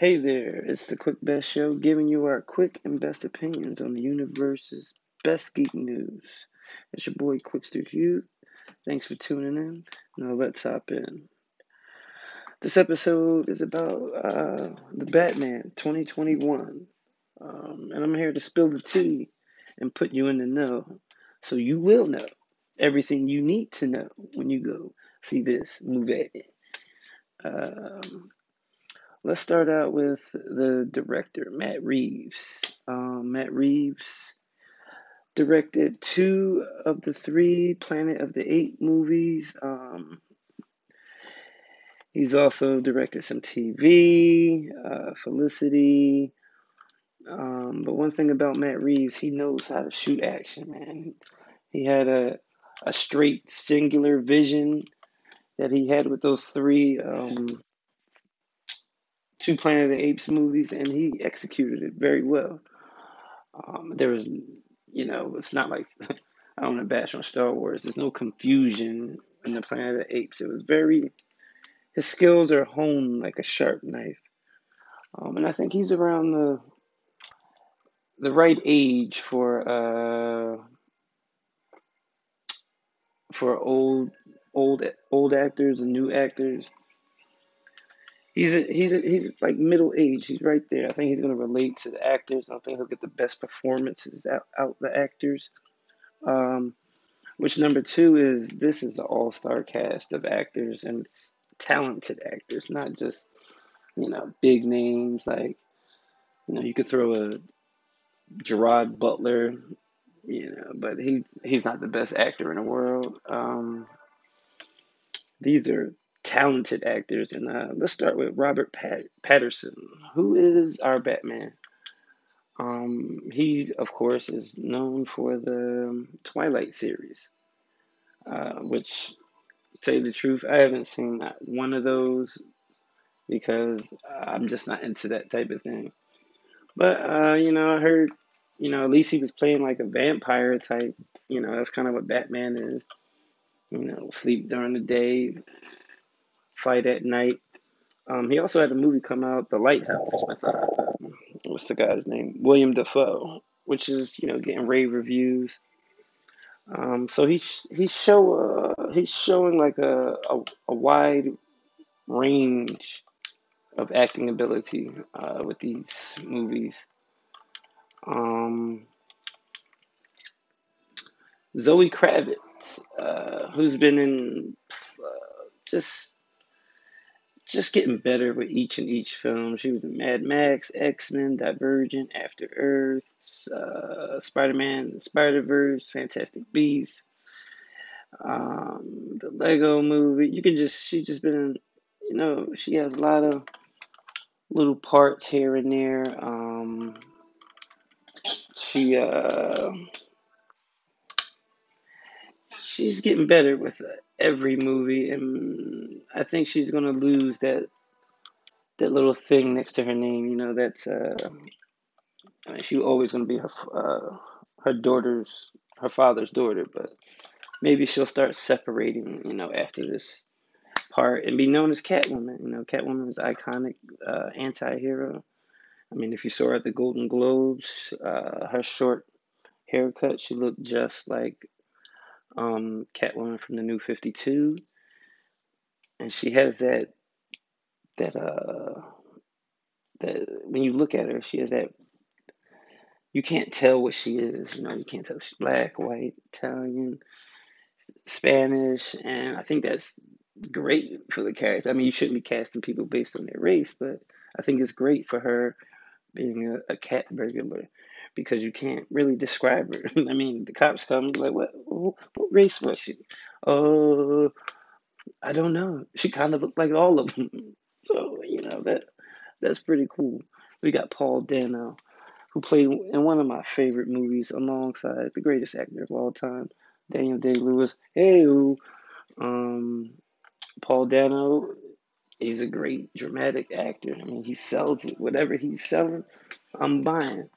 Hey there, it's the Quick Best Show giving you our quick and best opinions on the universe's best geek news. It's your boy Quickster Q. Thanks for tuning in. Now let's hop in. This episode is about uh, the Batman 2021. Um, and I'm here to spill the tea and put you in the know so you will know everything you need to know when you go see this movie. Um, Let's start out with the director, Matt Reeves. Um, Matt Reeves directed two of the three Planet of the Apes movies. Um, he's also directed some TV, uh, Felicity. Um, but one thing about Matt Reeves, he knows how to shoot action, man. He had a, a straight, singular vision that he had with those three um, two Planet of the Apes movies, and he executed it very well. Um, there was, you know, it's not like I don't want to bash on Star Wars. There's no confusion in the Planet of the Apes. It was very, his skills are honed like a sharp knife, um, and I think he's around the the right age for uh for old old old actors and new actors He's a, he's a, he's like middle age. He's right there. I think he's to relate to the actors. I think he'll get the best performances out out the actors. Um, which number two is this is an all star cast of actors and talented actors, not just you know big names like you know you could throw a Gerard Butler, you know, but he he's not the best actor in the world. Um, these are talented actors, and uh, let's start with Robert Pat- Patterson, who is our Batman. Um, he, of course, is known for the Twilight series, uh, which, tell you the truth, I haven't seen one of those because I'm just not into that type of thing. But uh, you know, I heard, you know, at least he was playing like a vampire type. You know, that's kind of what Batman is. You know, sleep during the day, fight at night. Um, he also had a movie come out, The Lighthouse, with uh, what's the guy's name? William Dafoe, which is you know getting rave reviews. Um, so he's he's show uh, he's showing like a, a, a wide range of acting ability uh, with these movies. Um, Zoe Kravitz, uh, who's been in uh, just just getting better with each and each film. She was in Mad Max, X Men, Divergent, After Earth, uh, Spider Man, Spider Verse, Fantastic Beasts, um, the Lego Movie. You can just she just been, you know, she has a lot of little parts here and there. Um, she uh, she's getting better with every movie, and I think she's gonna lose that that little thing next to her name. You know, that's uh, I mean, she's always gonna be her uh, her daughter's her father's daughter, but maybe she'll start separating. You know, after this part and be known as Catwoman. You know, Catwoman is iconic uh, anti-hero. I mean, if you saw her at the Golden Globes, uh, her short haircut, she looked just like um, Catwoman from the New Fifty Two, and she has that that uh that when you look at her, she has that. You can't tell what she is. You know, you can't tell if she's black, white, Italian, Spanish, and I think that's great for the character. I mean, you shouldn't be casting people based on their race, but I think it's great for her being a, a cat burglar because you can't really describe her. I mean, the cops come, like, what, what, race was she? Uh, I don't know. She kind of looked like all of them. So, you know, that that's pretty cool. We got Paul Dano, who played in one of my favorite movies alongside the greatest actor of all time, Daniel Day Lewis. Hey, um, Paul Dano, he's a great dramatic actor. I mean, he sells it. Whatever he's selling, I'm buying.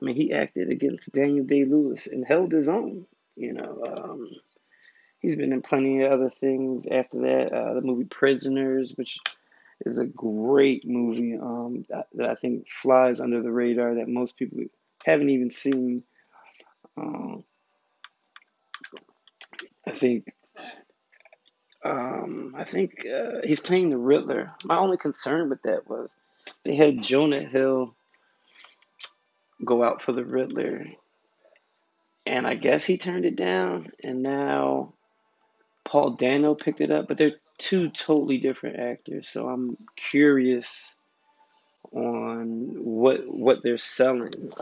I mean, he acted against Daniel Day Lewis and held his own. You know, um, he's been in plenty of other things after that. Uh, the movie Prisoners, which is a great movie um, that, that I think flies under the radar that most people haven't even seen. Um, I think um, I think uh, he's playing the Riddler. My only concern with that was they had Jonah Hill go out for the Riddler, and I guess he turned it down, and now Paul Dano picked it up, but they're two totally different actors. So I'm curious on what what they're selling.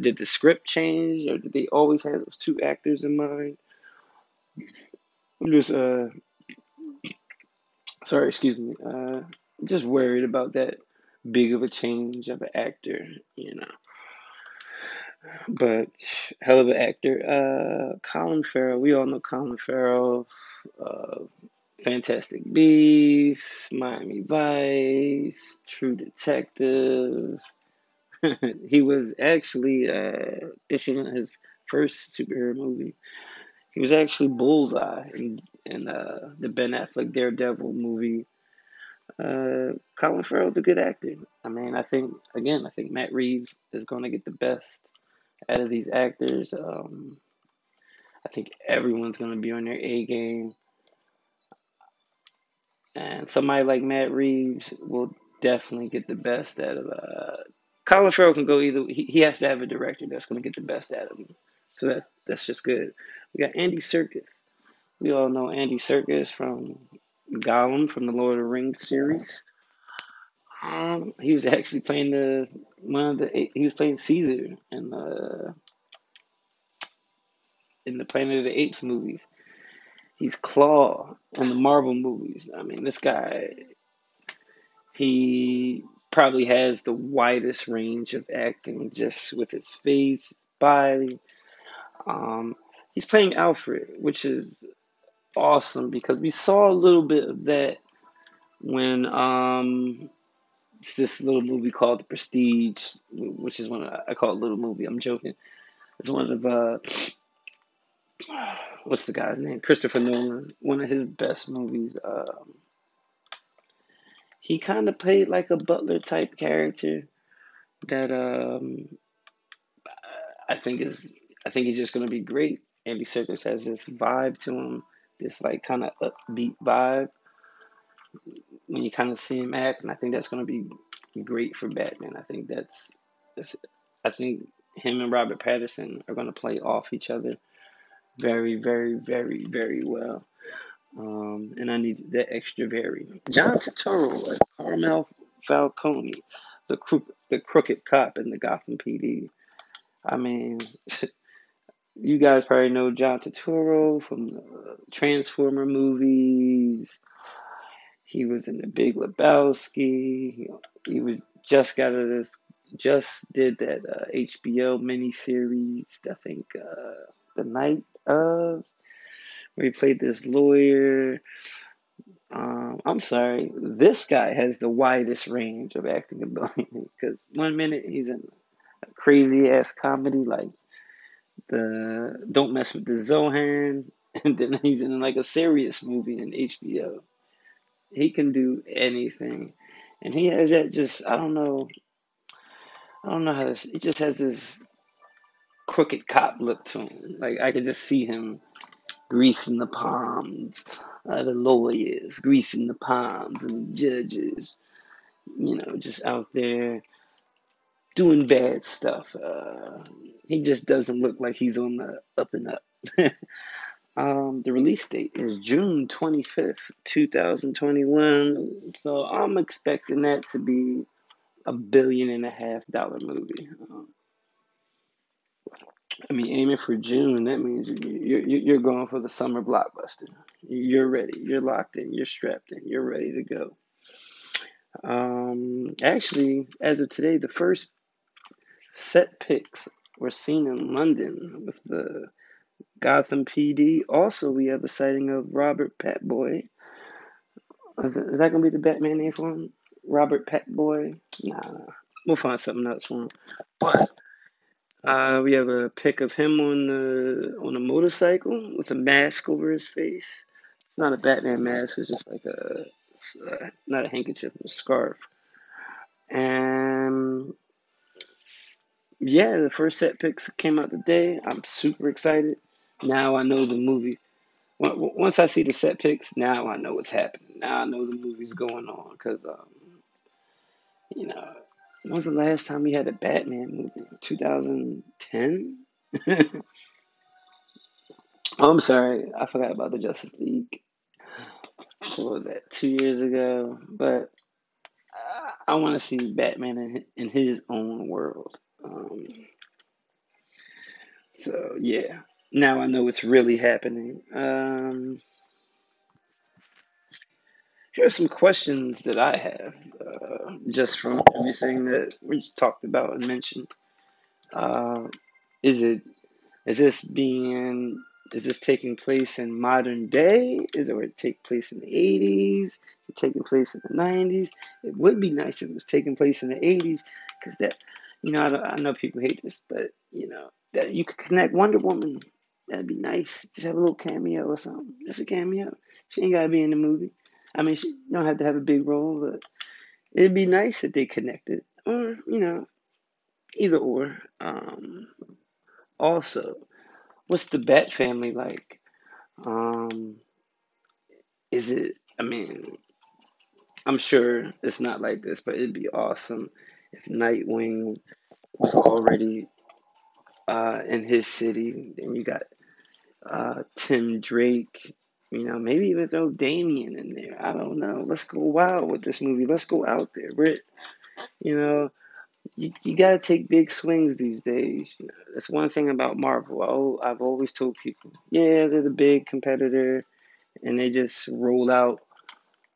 did the script change, or did they always have those two actors in mind? I'm just uh sorry, excuse me. Uh, just worried about that big of a change of an actor, you know. But hell of an actor. Uh, Colin Farrell. We all know Colin Farrell. Uh, Fantastic Beasts, Miami Vice, True Detective. he was actually uh, this isn't his first superhero movie. He was actually Bullseye in in uh, the Ben Affleck Daredevil movie. Uh, Colin Farrell's a good actor. I mean, I think again, I think Matt Reeves is going to get the best out of these actors. Um, I think everyone's going to be on their A game. And somebody like Matt Reeves will definitely get the best out of uh Colin Farrell can go either he, he has to have a director that's gonna get the best out of him. So that's that's just good. We got Andy Serkis. We all know Andy Serkis from Gollum from the Lord of the Rings series. Um, he was actually playing the one of the he was playing Caesar in the in the Planet of the Apes movies. He's Klaue in the Marvel movies. I mean, this guy he probably has the widest range of acting just with his face, body. Um, he's playing Alfred, which is awesome because we saw a little bit of that when um, it's this little movie called The Prestige, which is one I call it a little movie. I'm joking. It's one of uh, what's the guy's name? Christopher Nolan. One of his best movies. Um, he kind of played like a butler type character that um, I think is I think he's just gonna be great. Andy Serkis has this vibe to him, this like kind of upbeat vibe when you kind of see him act, and I think that's gonna be great for Batman. I think that's, that's I think him and Robert Pattinson are gonna play off each other very, very, very, very well. Um, and I need that extra very. John Turturro Carmine Falcone, the crook, the crooked cop in the Gotham PD. I mean, you guys probably know John Turturro from the Transformer movies. He was in the Big Lebowski. He, was just got out of this, just did that uh, HBO miniseries. I think uh, the night of where he played this lawyer. Um, I'm sorry, this guy has the widest range of acting ability because one minute he's in a crazy ass comedy like the Don't Mess with the Zohan, and then he's in like a serious movie in HBO. He can do anything, and he has that just I don't know, I don't know how to. He just has this crooked cop look to him. Like I can just see him greasing the palms of the lawyers, greasing the palms of the judges, you know, just out there doing bad stuff. Uh, he just doesn't look like he's on the up and up. um, the release date is June 25th, 2021. So I'm expecting that to be a billion and a half dollar movie. Um, I mean, aiming for June, that means you're, you're going for the summer blockbuster. You're ready. You're locked in. You're strapped in. You're ready to go. Um, actually, as of today, the first set pics were seen in London with the Gotham PD. Also, we have a sighting of Robert Patboy. Is that, is that going to be the Batman name for him? Robert Patboy? Nah. We'll find something else for him. But uh, we have a pic of him on the on a motorcycle with a mask over his face. It's not a Batman mask. It's just like a uh, not a handkerchief, a scarf. And yeah, the first set pics came out today. I'm super excited. Now I know the movie. Once I see the set pics, now I know what's happening. Now I know the movie's going on because, um, you know, when was the last time we had a Batman movie? 2010? oh, I'm sorry. I forgot about the Justice League. So what was that? Two years ago. But I, I want to see Batman in, in his own world. Um, so yeah, now I know what's really happening. Um, here are some questions that I have, uh, just from everything that we just talked about and mentioned. Uh, is it is this being is this taking place in modern day? Is it it take place in the 80s? It taking place in the 90s? It would be nice if it was taking place in the 80s because that, you know, I, I know people hate this, but, you know, that you could connect Wonder Woman. That'd be nice. Just have a little cameo or something. Just a cameo. She ain't got to be in the movie. I mean, she don't have to have a big role, but it'd be nice if they connected. Or, you know, either or. Um, also, what's the Bat family like? Um, is it? I mean, I'm sure it's not like this, but it'd be awesome if Nightwing was already uh, in his city. Then you got uh, Tim Drake. You know, maybe even throw Damian in there. I don't know. Let's go wild with this movie. Let's go out there. We're, you know, you, you got to take big swings these days. You know, that's one thing about Marvel. I, I've always told people, yeah, they're the big competitor, and they just roll out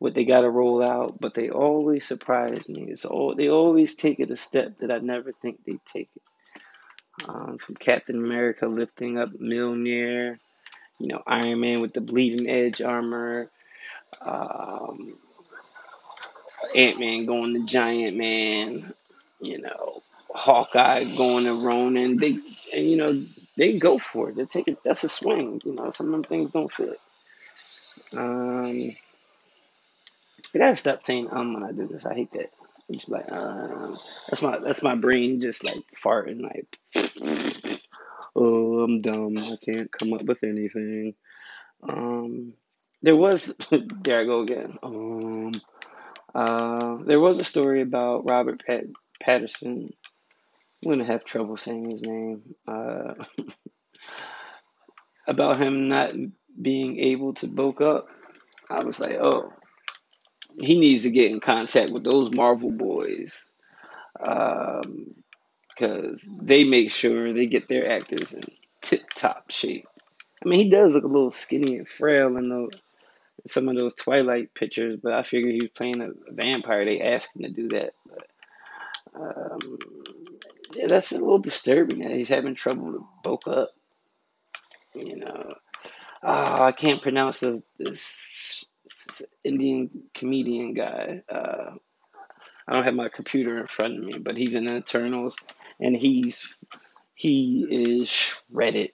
what they got to roll out. But they always surprise me. It's all they always take it a step that I never think they'd take it. Um, from Captain America lifting up Mjolnir, you know, Iron Man with the bleeding edge armor, um, Ant Man going to Giant Man, you know, Hawkeye going to Ronin. They, and, you know, they go for it. They take it. That's a swing. You know, some of them things don't fit. Um, I gotta stop saying um when I do this. I hate that. It's like uh, that's my that's my brain just like farting like. Oh, I'm dumb. I can't come up with anything. Um, there was there I go again. Um, uh, there was a story about Robert Pat- Patterson. I'm gonna have trouble saying his name. Uh, about him not being able to bulk up. I was like, oh, he needs to get in contact with those Marvel boys. Um, because they make sure they get their actors in tip top shape. I mean, he does look a little skinny and frail in the, some of those Twilight pictures, but I figure he was playing a vampire. They asked him to do that. But um, yeah, that's a little disturbing that he's having trouble to bulk up. You know, oh, I can't pronounce this, this Indian comedian guy. Uh, I don't have my computer in front of me, but he's in Eternals, and he's he is shredded.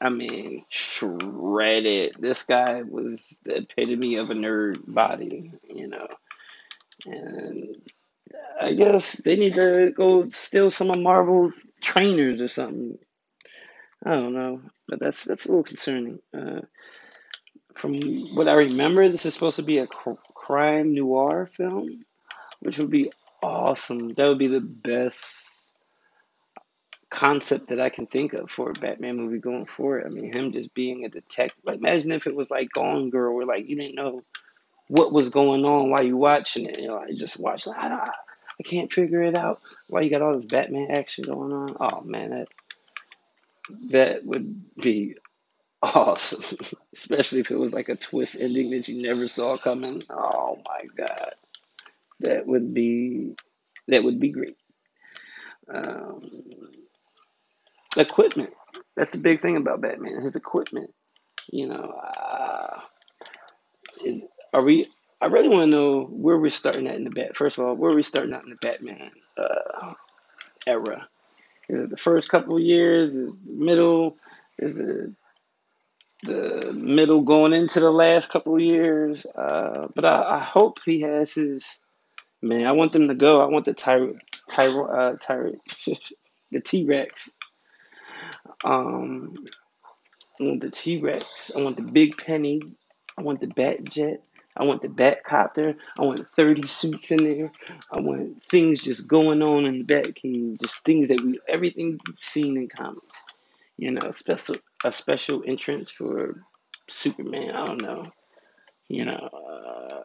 I mean, shredded. This guy was the epitome of a nerd body, you know. And I guess they need to go steal some of Marvel's trainers or something. I don't know, but that's that's a little concerning. Uh, from what I remember, this is supposed to be a cr- crime noir film, which would be awesome. That would be the best concept that I can think of for a Batman movie going forward. I mean, him just being a detective. Like, imagine if it was like Gone Girl, where like you didn't know what was going on while you watching it. You know, I just watched. Like, I, I can't figure it out. Why you got all this Batman action going on? Oh man, that that would be awesome. Especially if it was like a twist ending that you never saw coming. Oh my god. That would be that would be great. Um, equipment. That's the big thing about Batman. His equipment. You know, uh, is, are we? I really want to know where we're starting at in the bat. First of all, where are we starting out in the Batman uh, era? Is it the first couple years? Is it the middle? Is it the middle going into the last couple of years. Uh, but I, I hope he has his man. I want them to go. I want the Ty Ty uh, the T Rex. Um, I want the T Rex. I want the Big Penny. I want the Bat Jet. I want the Bat Copter. I want 30 suits in there. I want things just going on in the Batcave. Just things that we, everything you've seen in comics. You know, special a special entrance for Superman. I don't know. You know, uh,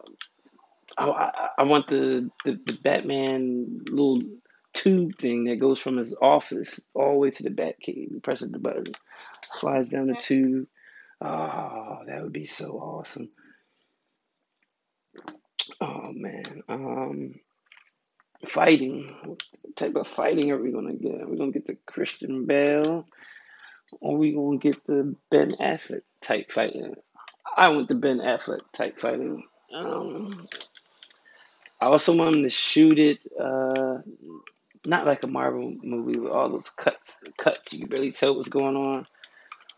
I, I, I want the, the the Batman little tube thing that goes from his office all the way to the Batcave. He presses the button, slides down the tube. Oh, that would be so awesome. Oh man. Um fighting. What type of fighting are we gonna get? We're we gonna get the Christian Bale? Or we gonna get the Ben Affleck type fighting? I want the Ben Affleck type fighting. Um I also want him to shoot it uh not like a Marvel movie with all those cuts cuts you can barely tell what's going on.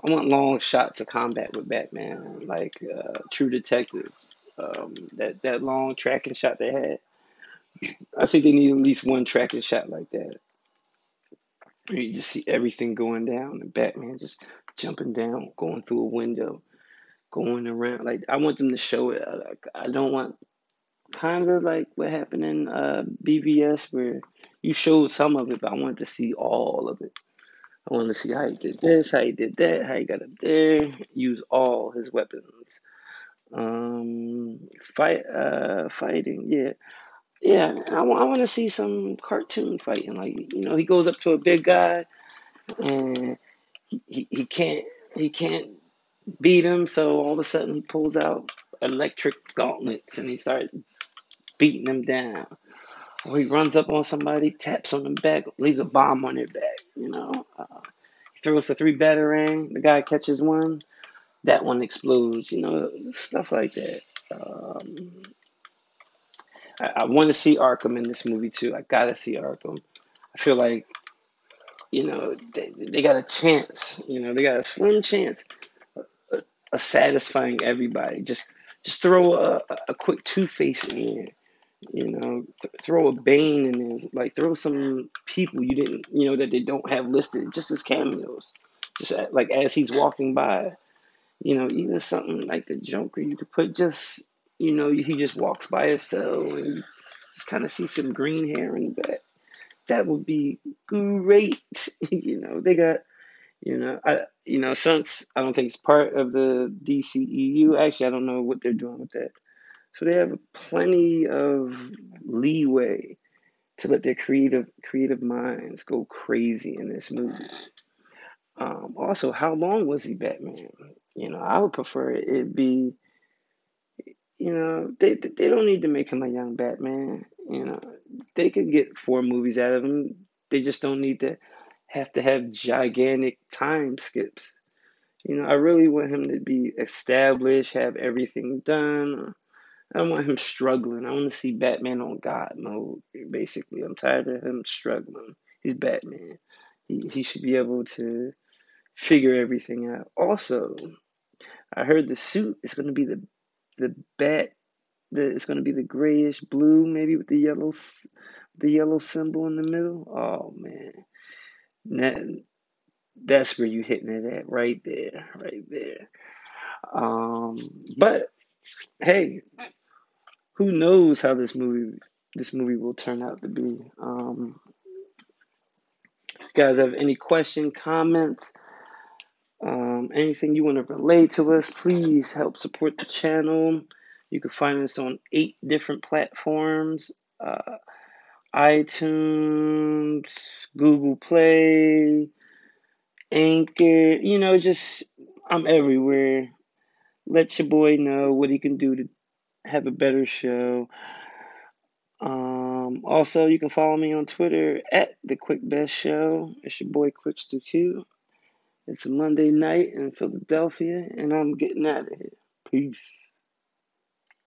I want long shots of combat with Batman, like uh, True Detective. Um, that that long tracking shot they had. I think they need at least one tracking shot like that. You just see everything going down, and Batman just jumping down, going through a window, going around. Like I want them to show it. Like I don't want kind of like what happened in uh, BVS where you showed some of it, but I wanted to see all of it. I wanted to see how he did this, how he did that, how he got up there, use all his weapons. Um, fight, uh, fighting, yeah, yeah. I want, to see some cartoon fighting. Like you know, he goes up to a big guy and he, he, can't he can't beat him, so all of a sudden he pulls out electric gauntlets and he starts beating him down. Or he runs up on somebody, taps on the back, leaves a bomb on their back. You know, uh, he throws a three batarang. The guy catches one, that one explodes. You know, stuff like that. Um, I, I want to see Arkham in this movie too. I gotta see Arkham. I feel like you know they, they got a chance. You know, they got a slim chance of, satisfying everybody. Just just throw a, a quick Two Face in there. You know, th- throw a Bane in there. Like throw some people you didn't, you know, that they don't have listed just as cameos. Just at, like as he's walking by. You know, even something like the Joker, you could put just, you know, he just walks by his cell and just kind of see some green hair in the. That would be great. you know, they got, you know, I, you know, since I don't think it's part of the DCEU. Actually, I don't know what they're doing with that. So they have plenty of leeway to let their creative creative minds go crazy in this movie. Um, also, how long was he Batman? You know, I would prefer it be, you know, they they don't need to make him a young Batman. You know, they could get four movies out of him. They just don't need to have to have gigantic time skips. You know, I really want him to be established, have everything done. I don't want him struggling. I want to see Batman on God mode. Basically, I'm tired of him struggling. He's Batman. He he should be able to figure everything out. Also, I heard the suit is going to be the the bat. The, it's going to be the grayish blue, maybe with the yellow the yellow symbol in the middle. Oh man, that, that's where you hitting it at right there, right there. Um, but hey, who knows how this movie this movie will turn out to be. Um, guys have any question, comments, um, anything you want to relate to us, please help support the channel. You can find us on eight different platforms uh, iTunes, Google Play, Anchor. You know, just I'm everywhere. Let your boy know what he can do to have a better show. Um, also, you can follow me on Twitter at the Quick Best Show. It's your boy Quickster Q. It's a Monday night in Philadelphia, and I'm getting out of here. Peace.